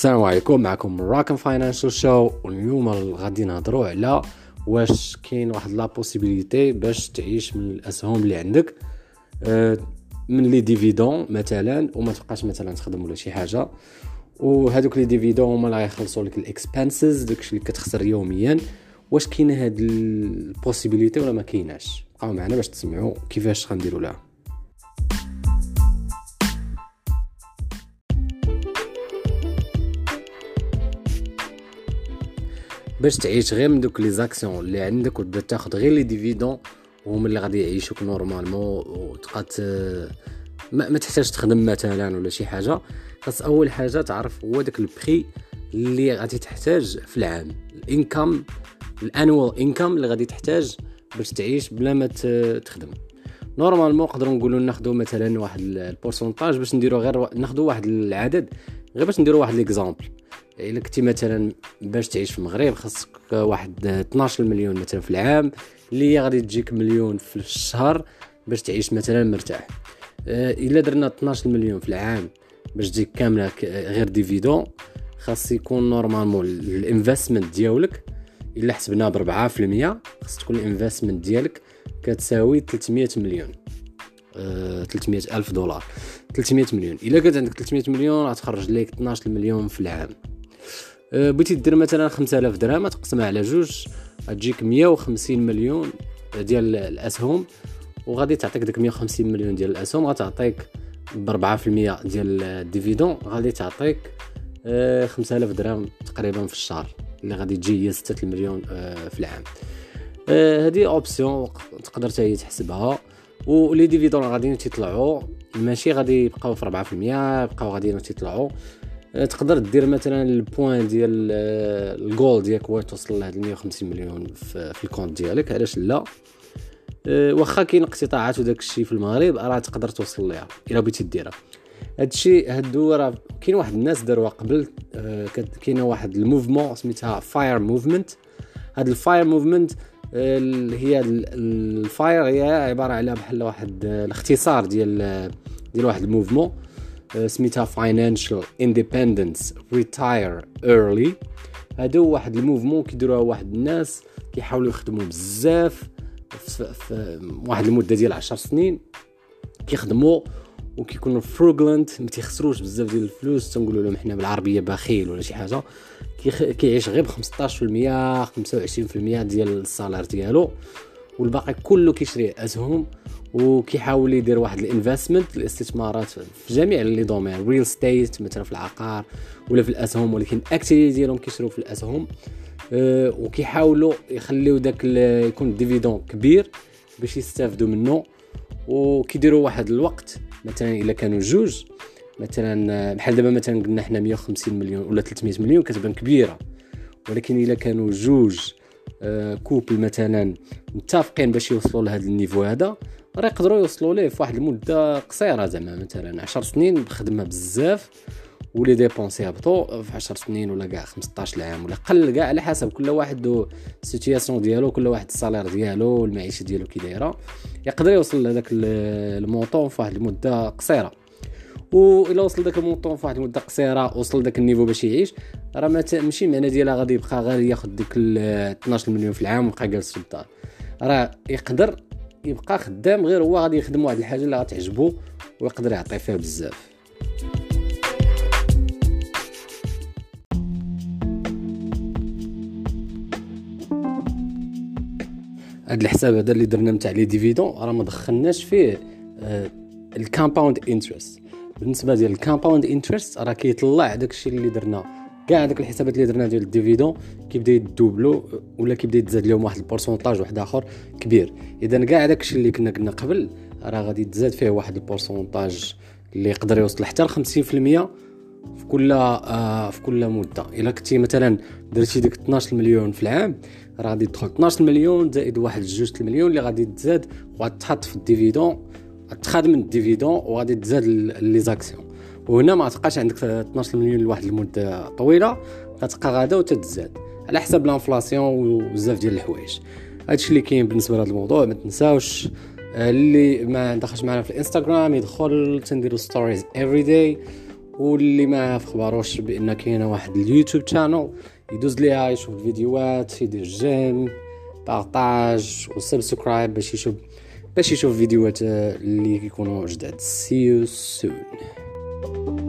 السلام عليكم معكم راكن Financial Show واليوم غادي نهضروا على واش كاين واحد la possibilité باش تعيش من الأسهم اللي عندك. آه، من les dividendes مثلا وما تبقاش مثلا تخدم ولا شي حاجة. وهذوك les dividendes هما اللي غيخلصوا لك ال expenses داكشي اللي كتخسر يوميا. واش كاينة هاد ال possibilité ولا ما كايناش؟ بقاو معنا باش تسمعوا كيفاش غنديروا لها. باش تعيش غير من دوك les actions اللي عندك وتبدا تاخذ غير les dividendes وهم اللي غادي يعيشوك normalement وتبقى ما, ما تحتاج تخدم مثلا ولا شي حاجة. خاص أول حاجة تعرف هو داك ال prix اللي غادي تحتاج في العام. ال income ال annual income اللي غادي تحتاج باش تعيش بلا ما تخدم. normalement نقدروا نقولوا ناخذوا مثلا واحد ال pourcentage باش نديروا غير ناخذوا واحد العدد غير باش نديروا واحد l'exemple إلا كنتي مثلا باش تعيش في المغرب خاصك واحد 12 مليون مثلا في العام اللي غادي تجيك مليون في الشهر باش تعيش مثلا مرتاح. آه، إلا درنا 12 مليون في العام باش تجيك كاملة غير dividendes خاص يكون normalement ال investment ديالك إلا حسبنا ب 4% خاص تكون ال investment ديالك كتساوي 300 مليون. 300 آه، ألف دولار. 300 مليون. إلا كانت عندك 300 مليون غتخرج لك 12 مليون في العام. أه، بغيتي دير مثلا 5000 درهم تقسمها على جوج غتجيك 150 مليون ديال الأسهم وغادي تعطيك ديك 150 مليون ديال الأسهم غتعطيك ب 4% ديال ال dividende غادي تعطيك 5000 أه، درهم تقريبا في الشهر اللي غادي تجي هي 6 مليون أه، في العام. هذه option تقدر حتى تحسبها. و les dividendes غاديين تيطلعوا ماشي غادي يبقاو في 4% يبقاو غاديين تيطلعوا. تقدر دير مثلا ال point ديال آه، الجول ديالك هو توصل لهاد 150 مليون في, ال compte ديالك. علاش لا؟ آه، واخا كاين اقتطاعات وداك الشيء في المغرب راه تقدر توصل ليها إلا بغيتي ديرها هادشي هادو راه كاين واحد الناس داروها قبل كاينة واحد ال mouvement سميتها FIRE movement هاد ال FIRE movement هي ال FIRE هي عبارة على بحال واحد الاختصار ديال ديال واحد ال mouvement. سميتها financial independence retire early هادو واحد ال mouvement كيديروها واحد الناس كيحاولوا يخدموا بزاف في واحد المدة ديال عشر سنين. كيخدموا وكيكونوا frugal ما تيخسروش بزاف ديال الفلوس. تنقولوا لهم حنا بالعربية بخيل ولا شي حاجة. كيعيش غير ب 15% 25% ديال ال salaire ديالو. والباقي كله كيشري اسهم وكيحاول يدير واحد ال investment الاستثمارات في جميع les domaines real estate مثلا في العقار ولا في الأسهم ولكن الاكثريه ديالهم كيشريو في الأسهم. أه وكيحاولوا يخليو داك يكون ال dividende كبير باش يستافدوا منه وكيديروا واحد الوقت مثلا إلا كانوا جوج مثلا بحال دابا مثلا قلنا حنا 150 مليون ولا 300 مليون كتبان كبيرة. ولكن إلا كانوا جوج آه، couple مثلا متفقين باش يوصلوا لهذا ال niveau هذا راه يقدروا يوصلوا ليه في واحد المدة قصيرة زعما مثلا 10 سنين بخدمه بزاف و les dépenses هبطوا في 10 سنين ولا كاع 15 عام ولا قل كاع على حسب كل واحد la situation ديالو كل واحد ال salaire ديالو المعيشه ديالو كي دايرة يقدر يوصل لهذاك المونطون في واحد المدة قصيرة. إلا وصل داك المونطون في واحد المدة قصيرة وصل داك النيفو باش يعيش راه ماشي معنى ديالها غادي يبقى غير ياخذ ديك 12 مليون في العام ويبقى جالس في الدار. راه يقدر يبقى خدام غير هو غادي يخدم واحد الحاجة اللي غتعجبو ويقدر يعطي فيها بزاف. هاد الحساب هذا اللي درنا نتاع les dividendes راه ما دخلناش فيه آه ال compound interest. بالنسبة ديال ال compound interest راه كيطلع داكشي اللي درنا. كاع داك الحسابات اللي درنا ديال ال dividende كيبدا يدوبلو ولا كيبدا يتزاد لهم واحد ال pourcentage واحد آخر كبير. اذا كاع داكشي اللي كنا قلنا قبل راه غادي تزاد فيه واحد ال pourcentage اللي يقدر يوصل حتى ل 50% في كل آه في كل مدة. إلا كنتي مثلا درتي ديك 12 مليون في العام راه غادي تدخل 12 مليون زائد واحد جوج المليون اللي غادي تزاد وغتحط في ال dividende تخدم ال dividende وغادي تزاد les actions. وهنا ما تبقاش عندك 12 مليون لواحد المدة طويلة غتبقى غادا وتتزاد. على حسب ال inflation وبزاف ديال الحوايج. هادشي اللي كاين بالنسبة لهذا الموضوع ما تنساوش اللي ما دخلش معنا في الانستغرام يدخل تنديروا stories every day واللي ما في خبروش بأن كاينة واحد ال YouTube channel يدوز ليها يشوف الفيديوهات يدير j'aime partage و subscribe باش يشوف باش يشوف فيديوهات اللي يكونوا جداد. See you you